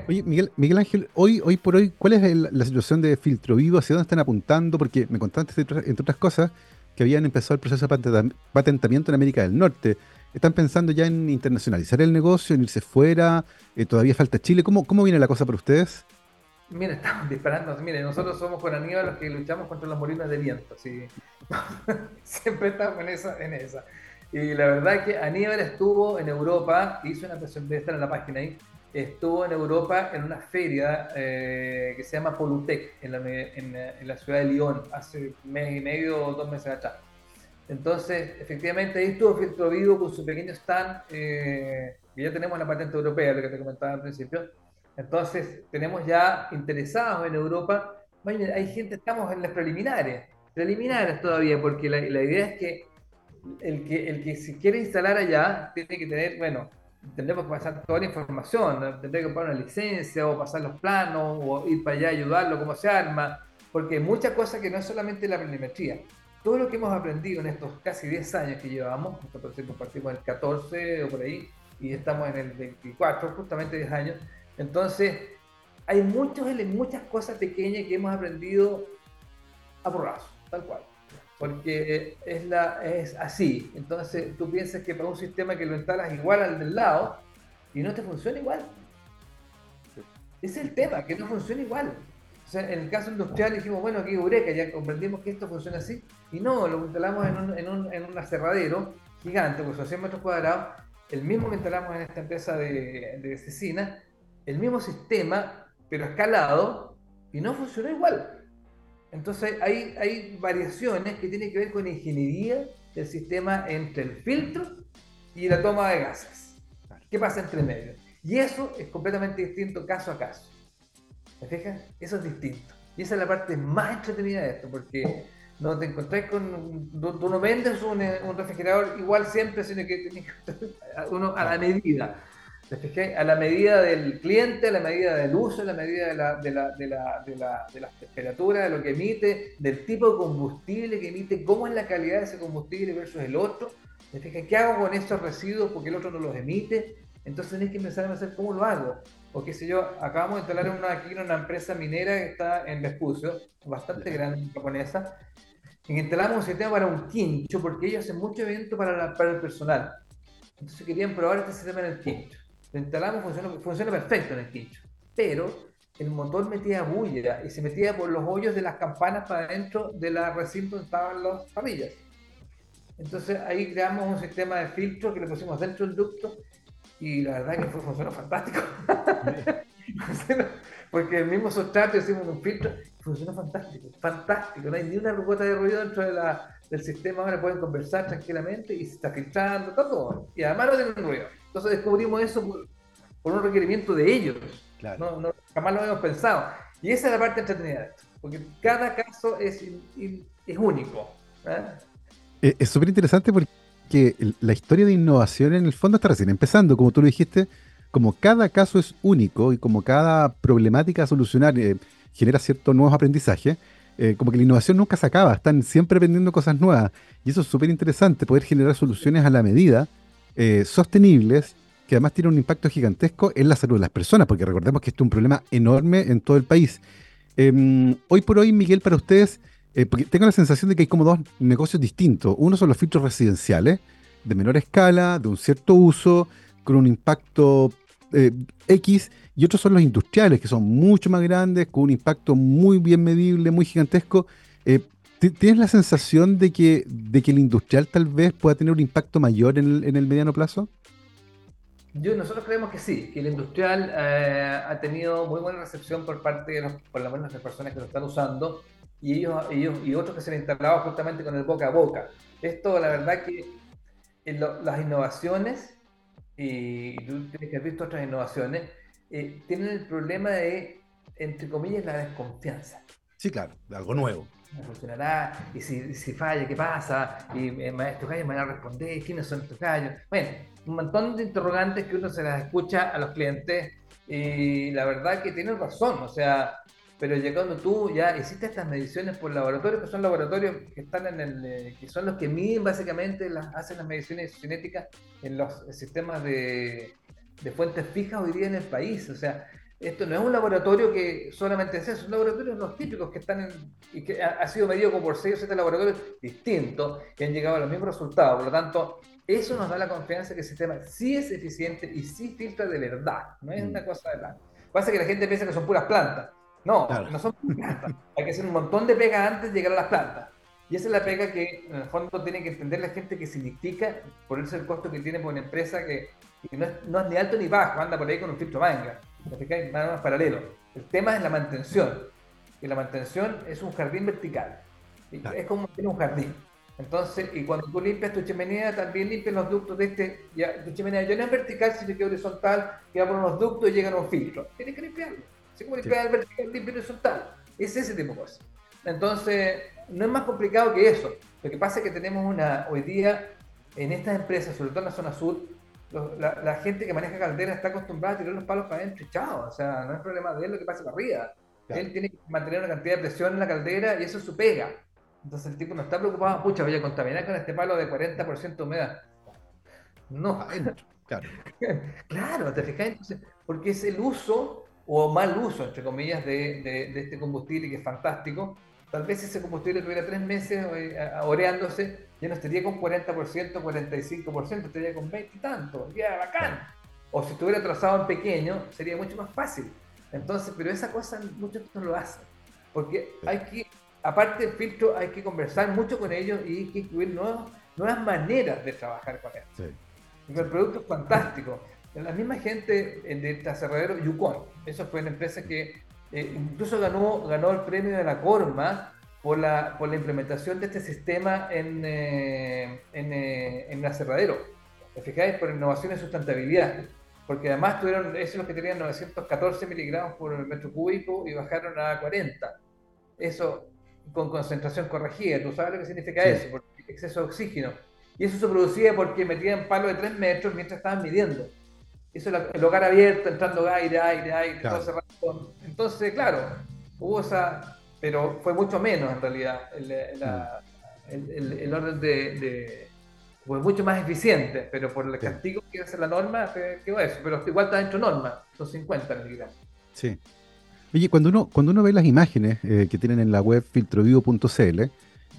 Oye, Miguel, Miguel Ángel, hoy, hoy por hoy, ¿cuál es la situación de Filtro Vivo? ¿Hacia dónde están apuntando? Porque me contaste, entre otras cosas, que habían empezado el proceso de patentamiento en América del Norte. ¿Están pensando ya en internacionalizar el negocio, en irse fuera? Eh, ¿Todavía falta Chile? ¿Cómo, ¿Cómo viene la cosa para ustedes? Mira, estamos disparando. Mire, nosotros somos con Aníbal los que luchamos contra los molinos de viento. Siempre estamos en esa, en esa. Y la verdad que Aníbal estuvo en Europa, hizo una presentación, de estar en la página ahí, estuvo en Europa en una feria eh, que se llama Polutec en la, en, la, ciudad de Lyon hace un mes y medio o dos meses atrás. Entonces, efectivamente, ahí estuvo Filtro Vivo con su pequeño stand, eh, y ya tenemos la patente europea, lo que te comentaba al principio. Entonces, tenemos ya interesados en Europa. hay gente, estamos en las preliminares, preliminares todavía, porque la, la idea es que el, que el que se quiere instalar allá tiene que tener, bueno, tendremos que pasar toda la información, tendré que comprar una licencia o pasar los planos o ir para allá ayudarlo, cómo se arma, porque hay muchas cosas que no es solamente la planimetría. Todo lo que hemos aprendido en estos casi 10 años que llevamos, nosotros partimos en el 14 o por ahí, y estamos en el 24, justamente 10 años, entonces hay muchos, muchas cosas pequeñas que hemos aprendido a porrazo, tal cual porque es, la, es así. Entonces tú piensas que para un sistema que lo instalas igual al del lado y no te funciona igual. Ese es el tema, que no funciona igual. O sea, en el caso industrial dijimos, bueno, aquí Eureka, ya comprendimos que esto funciona así, y no, lo instalamos en un, en un, en un aserradero gigante, pues son 100 metros cuadrados, el mismo que instalamos en esta empresa de, de cecina, el mismo sistema, pero escalado, y no funcionó igual. Entonces hay, hay variaciones que tienen que ver con ingeniería del sistema entre el filtro y la toma de gases. ¿Qué pasa entre medio? Y eso es completamente distinto caso a caso. ¿Me fijas? Eso es distinto. Y esa es la parte más entretenida de esto, porque no te encontrás con. Tú, no vendes un, un, refrigerador igual siempre, sino que uno a la medida. ¿Te A la medida del cliente, a la medida del uso, a la medida de la, de la, de la, de la, de la temperatura, de lo que emite, del tipo de combustible que emite, cómo es la calidad de ese combustible versus el otro. ¿Te fijas? ¿Qué hago con estos residuos porque el otro no los emite? Entonces tenés que empezar a hacer cómo lo hago. O qué sé yo, acabamos de instalar una, aquí en una empresa minera que está en Vespucio, bastante grande, japonesa, y instalamos un sistema para un quincho, porque ellos hacen mucho evento para, para el personal. Entonces querían probar este sistema en el quincho. Lo instalamos, funciona, funciona perfecto en el quincho. Pero el motor metía bulla y se metía por los hoyos de las campanas para dentro de la recinto donde estaban las parrillas. Entonces ahí creamos un sistema de filtro que le pusimos dentro del ducto y la verdad que fue, funcionó fantástico. Porque el mismo sustrato hicimos un filtro funcionó fantástico, fantástico. No hay ni una gota de ruido dentro de la, del sistema, ahora pueden conversar tranquilamente y se está filtrando, todo. Y además no tienen ruido. Entonces descubrimos eso por, un requerimiento de ellos. No, no, jamás lo habíamos pensado. Y esa es la parte entretenida de esto, porque cada caso es, es único. ¿eh? Eh, es súper interesante porque la historia de innovación en el fondo está recién empezando, como tú lo dijiste, como cada caso es único y como cada problemática a solucionar eh, genera ciertos nuevos aprendizajes, como que la innovación nunca se acaba, están siempre aprendiendo cosas nuevas. Y eso es súper interesante, poder generar soluciones a la medida eh, sostenibles, que además tienen un impacto gigantesco en la salud de las personas, porque recordemos que esto es un problema enorme en todo el país. Em, hoy por hoy, Miguel, para ustedes, eh, porque tengo la sensación de que hay como dos negocios distintos. Uno son los filtros residenciales, de menor escala, de un cierto uso, con un impacto eh, X, y otros son los industriales, que son mucho más grandes, con un impacto muy bien medible, muy gigantesco. ¿Tienes la sensación de que, de que el industrial tal vez pueda tener un impacto mayor en el, mediano plazo? Yo, nosotros creemos que sí, que el industrial eh, ha tenido muy buena recepción por parte de los, por lo menos las personas que lo están usando y ellos, ellos y otros que se han instalado justamente con el boca a boca. Esto, la verdad que las innovaciones, y tú tienes que haber visto otras innovaciones, eh, tienen el problema de, entre comillas, la desconfianza. Sí, claro, de algo nuevo funcionará, y si, si falla, ¿qué pasa? Y eh, estos gallos me van a responder, ¿quiénes son estos gallos? Bueno, un montón de interrogantes que uno se las escucha a los clientes y la verdad que tienen razón, o sea, pero llegando tú ya hiciste estas mediciones por laboratorios, que son laboratorios que están en el, eh, que son los que miden básicamente, las, hacen las mediciones cinéticas en los sistemas de, de fuentes fijas hoy día en el país, o sea, esto no es un laboratorio que solamente es eso, es un laboratorio los típicos que están en, y que ha, sido medido como por 6 o 7 laboratorios distintos que han llegado a los mismos resultados. Por lo tanto, eso nos da la confianza que el sistema sí es eficiente y sí filtra de verdad. No es una mm. cosa de la. Pasa que la gente piensa que son puras plantas. No, no son plantas. Hay que hacer un montón de pega antes de llegar a las plantas. Y esa es la pega que en el fondo tiene que entender la gente que significa por eso el costo que tiene por una empresa que, no, es, no, es, ni alto ni bajo, anda por ahí con un filtro manga. Nada más paralelo. El tema es la mantención. Y la mantención es un jardín vertical. Es como tiene un jardín. Entonces, y cuando tú limpias tu chimenea, también limpias los ductos de este. Ya, tu chimenea ya no es vertical, sino que es horizontal, que va por unos ductos y llegan a un filtro. Tienes que limpiarlo. Como limpiar el vertical, horizontal. Es ese tipo de cosas. Entonces, no es más complicado que eso. Lo que pasa es que tenemos una, hoy día, en estas empresas, sobre todo en la zona sur, la, gente que maneja caldera está acostumbrada a tirar los palos para adentro y chao. O sea, no es problema de él lo que pasa para arriba. Él tiene que mantener una cantidad de presión en la caldera y eso es su pega. Entonces el tipo no está preocupado, pucha, voy a contaminar con este palo de 40% de humedad. No. Claro. claro, te fijas, entonces, porque es el uso o mal uso, entre comillas, de, de este combustible que es fantástico, Tal vez ese combustible tuviera tres meses eh, oreándose, ya no estaría con 40%, 45%, estaría con 20 y tanto, ya bacán. O si estuviera trazado en pequeño, sería mucho más fácil. Entonces, pero esa cosa muchos no lo hacen, porque hay que, aparte del filtro, hay que conversar mucho con ellos y hay que incluir nuevas, maneras de trabajar con ellos. El producto es fantástico. La misma gente de aserradero Yukon, eso fue una empresa que eh, incluso ganó, ganó el premio de la Corma por la, por la implementación de este sistema en, eh, en, eh, en el aserradero. fijáis? Por innovación y sustentabilidad. Porque además tuvieron, esos los que tenían 914 miligramos por metro cúbico y bajaron a 40. Eso con concentración corregida. ¿Tú sabes lo que significa eso? Porque exceso de oxígeno. Y eso se producía porque metían palo de 3 metros mientras estaban midiendo. Eso el hogar abierto, entrando aire, aire, aire, todo Entonces, claro, hubo esa, pero fue mucho menos en realidad el, mm. orden de, fue mucho más eficiente, pero por el castigo que hace la norma, quedó eso. Pero igual está dentro de norma, son 50 miligramos. Sí. Oye, cuando uno, cuando uno ve las imágenes eh, que tienen en la web filtrovivo.cl,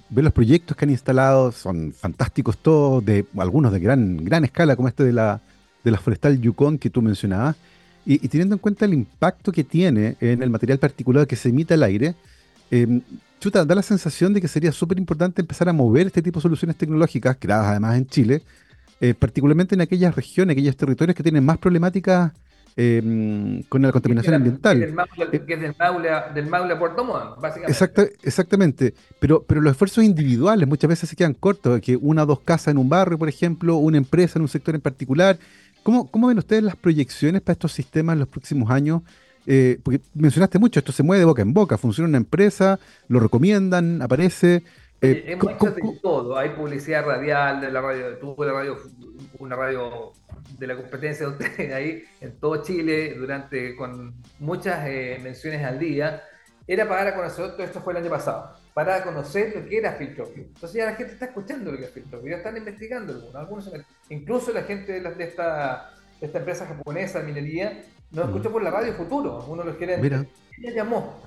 ve los proyectos que han instalado, son fantásticos todos, de algunos de gran, gran escala, como este de la, de la forestal Yukon que tú mencionabas, y, teniendo en cuenta el impacto que tiene en el material particular que se emite al aire, eh, chuta, da la sensación de que sería súper importante empezar a mover este tipo de soluciones tecnológicas, creadas además en Chile, eh, particularmente en aquellas regiones, aquellos territorios que tienen más problemáticas eh, con la contaminación ambiental. Que es del Maule, del Maule a Puerto Montt, básicamente. exactamente, pero, pero los esfuerzos individuales muchas veces se quedan cortos, que una o dos casas en un barrio, por ejemplo, una empresa en un sector en particular, ¿Cómo, ven ustedes las proyecciones para estos sistemas en los próximos años? Eh, porque mencionaste mucho, esto se mueve de boca en boca, funciona una empresa, lo recomiendan, aparece. Eh, hecho de todo, hay publicidad radial de la radio, tuvo la radio, una radio de la competencia de ustedes ahí en todo Chile durante con muchas eh, menciones al día. Era para dar a conocer, todo esto fue el año pasado, para conocer lo que era filtroview. Entonces ya la gente está escuchando lo que es filtroview, ya están investigando algunos, algunos incluso la gente de, esta, esta empresa japonesa de minería nos mm. escuchó por la radio Futuro, uno de los gerentes. Mira. Y él llamó.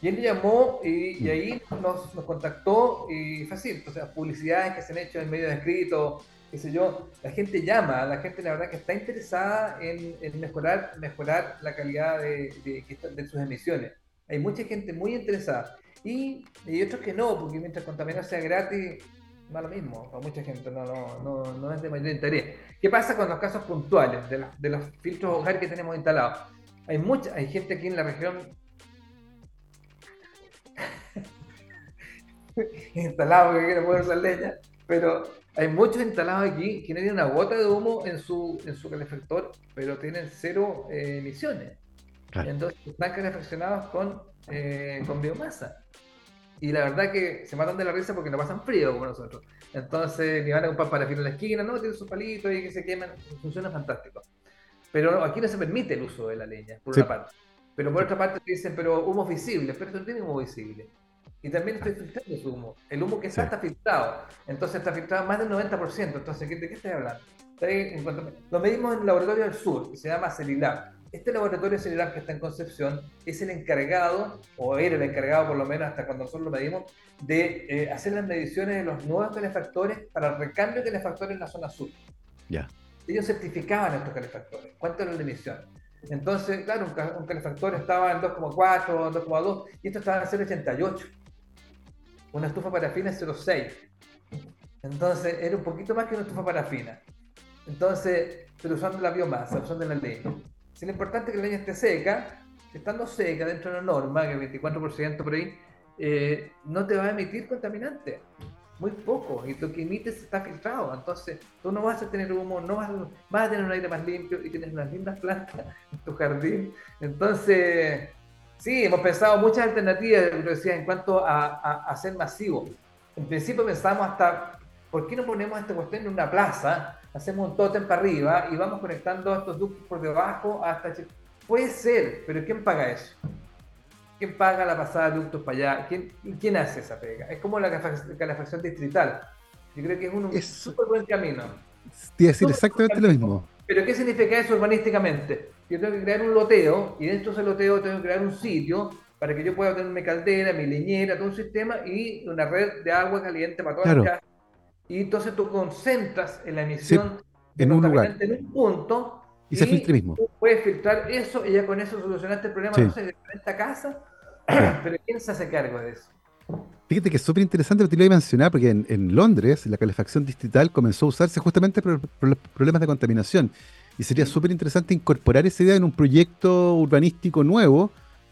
Y él llamó y, mm. ahí nos, nos, contactó y fue así. Sea, publicidades que se han hecho en medios escritos, qué sé yo. La gente llama, la gente la verdad que está interesada en, mejorar, mejorar la calidad de, de, sus emisiones. Hay mucha gente muy interesada. Y, y otros que no, porque mientras contaminar sea gratis, no lo mismo, para mucha gente no, no, no, es de mayor interés. ¿Qué pasa con los casos puntuales de, de los filtros hogar que tenemos instalados? Hay mucha, hay gente aquí en la región instalado que quiere poder usar leña, pero hay muchos instalados aquí que no tienen una gota de humo en su, en su calefactor, pero tienen cero eh, emisiones. Entonces están calefaccionados con, eh, con biomasa. Y la verdad que se matan de la risa porque no pasan frío como nosotros. Entonces, ni van a comprar parafina en la esquina, no, tienen sus palitos y que se queman, funciona fantástico. Pero aquí no se permite el uso de la leña, por una parte. Pero por otra parte te dicen, pero humo visible, pero no tiene humo visible. Y también estoy filtrando su humo. El humo que está está filtrado. Entonces está filtrado más del 90%. Entonces, ¿de qué estoy hablando? Lo medimos en el laboratorio del sur, que se llama Celilab este laboratorio celular que está en Concepción es el encargado, o era el encargado por lo menos hasta cuando nosotros lo medimos, de eh, hacer las mediciones de los nuevos calefactores para el recambio de calefactores en la zona sur. Ya. Ellos certificaban estos calefactores, cuánto era la emisión. Entonces, claro, un, calefactor estaba en 2,4, 2,2 y esto estaba en 0,88. Una estufa parafina es 0,6. Entonces, era un poquito más que una estufa parafina. Entonces, pero usando la biomasa, usando la leña. Si lo importante es que la leña esté seca, estando seca dentro de la norma, que el 24% por ahí, eh, no te va a emitir contaminante. Muy poco. Y lo que emites está filtrado. Entonces, tú no vas a tener humo, no vas, a, tener un aire más limpio y tienes unas lindas plantas en tu jardín. Entonces, sí, hemos pensado muchas alternativas, decía, en cuanto a, a, ser masivo. En principio pensamos hasta, ¿por qué no ponemos esta cuestión en una plaza? Hacemos un tótem para arriba y vamos conectando estos ductos por debajo hasta... Puede ser, pero ¿quién paga eso? ¿Quién paga la pasada de ductos para allá? ¿Quién, ¿Quién hace esa pega? Es como la calefacción distrital. Yo creo que es un súper buen camino. Te decir exactamente lo mismo. Pero ¿qué significa eso urbanísticamente? Yo tengo que crear un loteo y dentro de ese loteo tengo que crear un sitio para que yo pueda tener mi caldera, mi leñera, todo un sistema y una red de agua caliente para todas las casas y entonces tú concentras en la emisión en un lugar. En un punto. Y, se filtra mismo. Tú puedes filtrar eso y ya con eso solucionaste el problema, no sé, de esta casa, pero ¿quién se hace cargo de eso? Fíjate que es súper interesante, te lo iba a mencionar, porque en, Londres la calefacción distrital comenzó a usarse justamente por, los problemas de contaminación. Y sería súper interesante incorporar esa idea en un proyecto urbanístico nuevo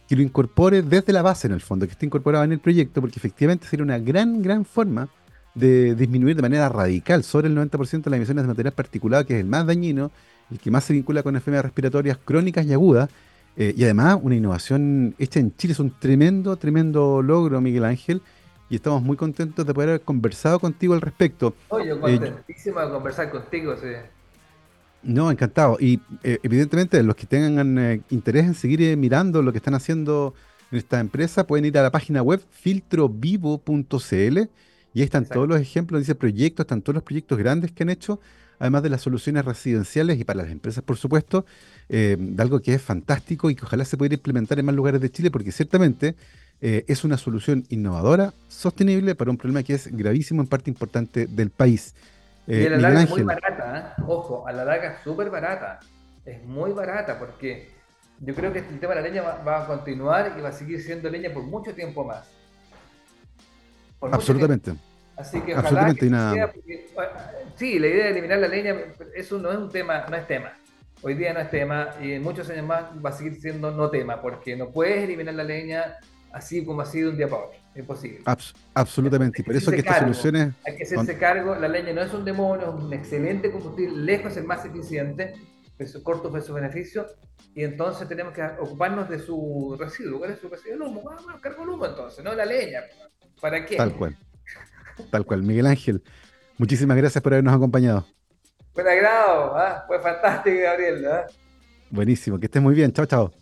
que lo incorpore desde la base, en el fondo, que esté incorporado en el proyecto, porque efectivamente sería una gran, gran forma de disminuir de manera radical sobre el 90% las emisiones de material particulado, que es el más dañino, el que más se vincula con enfermedades respiratorias crónicas y agudas, Eh, y además, una innovación hecha en Chile es un tremendo, tremendo logro, Miguel Ángel. Y estamos muy contentos de poder haber conversado contigo al respecto. Yo Eh, contentísimo de conversar contigo, sí. no, encantado. Y eh, evidentemente, los que tengan interés en seguir mirando lo que están haciendo en esta empresa, pueden ir a la página web filtrovivo.cl y ahí están todos los ejemplos, dice proyectos, están todos los proyectos grandes que han hecho, además de las soluciones residenciales y para las empresas, por supuesto, eh, de algo que es fantástico y que ojalá se pudiera implementar en más lugares de Chile, porque ciertamente eh, es una solución innovadora, sostenible para un problema que es gravísimo en parte importante del país. Y Eh, a la Miguel larga es muy barata, ¿eh? Ojo, a la larga es súper barata. Es muy barata porque yo creo que el tema de la leña va, va a continuar y va a seguir siendo leña por mucho tiempo más. Por absolutamente. Así que ojalá Absolutamente, que nada. sea, porque, ah, sí, la idea de eliminar la leña, eso no es un tema, no es tema. Hoy día no es tema y en muchos años más va a seguir siendo no tema, porque no puedes eliminar la leña así como así de un día para otro. Es imposible. Abs- absolutamente. Y por eso que estas cargo. soluciones, Hay que con- hacerse cargo, la leña no es un demonio, es un excelente combustible, lejos el más eficiente, es corto fue su beneficio, y entonces tenemos que ocuparnos de su residuo. ¿Cuál es su residuo? El humo. Vamos a cargo el humo entonces, no la leña. ¿Para qué? tal cual, tal cual. Miguel Ángel, muchísimas gracias por habernos acompañado. Buen agrado, ¿ah? fue fantástico, Gabriel. ¿ah? Buenísimo, que estés muy bien. Chao, chao.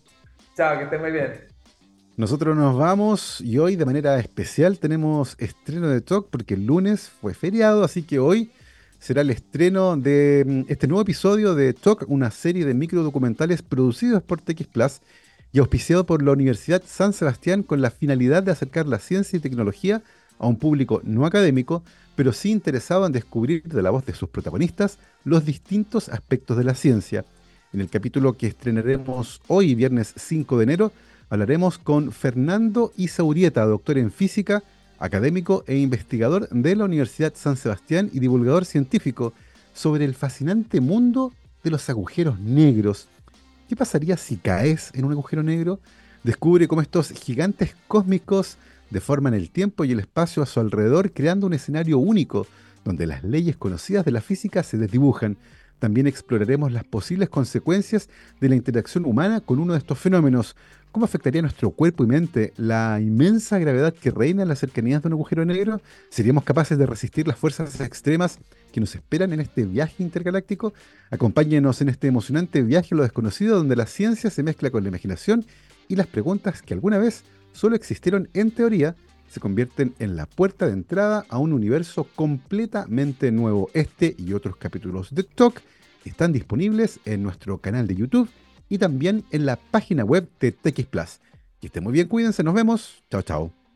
Chao, que estés muy bien. Nosotros nos vamos y hoy de manera especial tenemos estreno de Talk porque el lunes fue feriado, así que hoy será el estreno de mm, este nuevo episodio de Talk, una serie de microdocumentales producidos por TX Plus y auspiciado por la Universidad San Sebastián con la finalidad de acercar la ciencia y tecnología a un público no académico, pero sí interesado en descubrir de la voz de sus protagonistas los distintos aspectos de la ciencia. En el capítulo que estrenaremos hoy, viernes 5 de enero, hablaremos con Fernando Isaurieta, doctor en física, académico e investigador de la Universidad San Sebastián y divulgador científico, sobre el fascinante mundo de los agujeros negros. ¿Qué pasaría si caes en un agujero negro? Descubre cómo estos gigantes cósmicos deforman el tiempo y el espacio a su alrededor, creando un escenario único, donde las leyes conocidas de la física se desdibujan. También exploraremos las posibles consecuencias de la interacción humana con uno de estos fenómenos. ¿Cómo afectaría nuestro cuerpo y mente la inmensa gravedad que reina en las cercanías de un agujero negro? ¿Seríamos capaces de resistir las fuerzas extremas que nos esperan en este viaje intergaláctico? Acompáñenos en este emocionante viaje a lo desconocido donde la ciencia se mezcla con la imaginación y las preguntas que alguna vez solo existieron en teoría se convierten en la puerta de entrada a un universo completamente nuevo. Este y otros capítulos de Talk están disponibles en nuestro canal de YouTube y también en la página web de TX Plus. Que estén muy bien, cuídense, nos vemos. Chao, chao.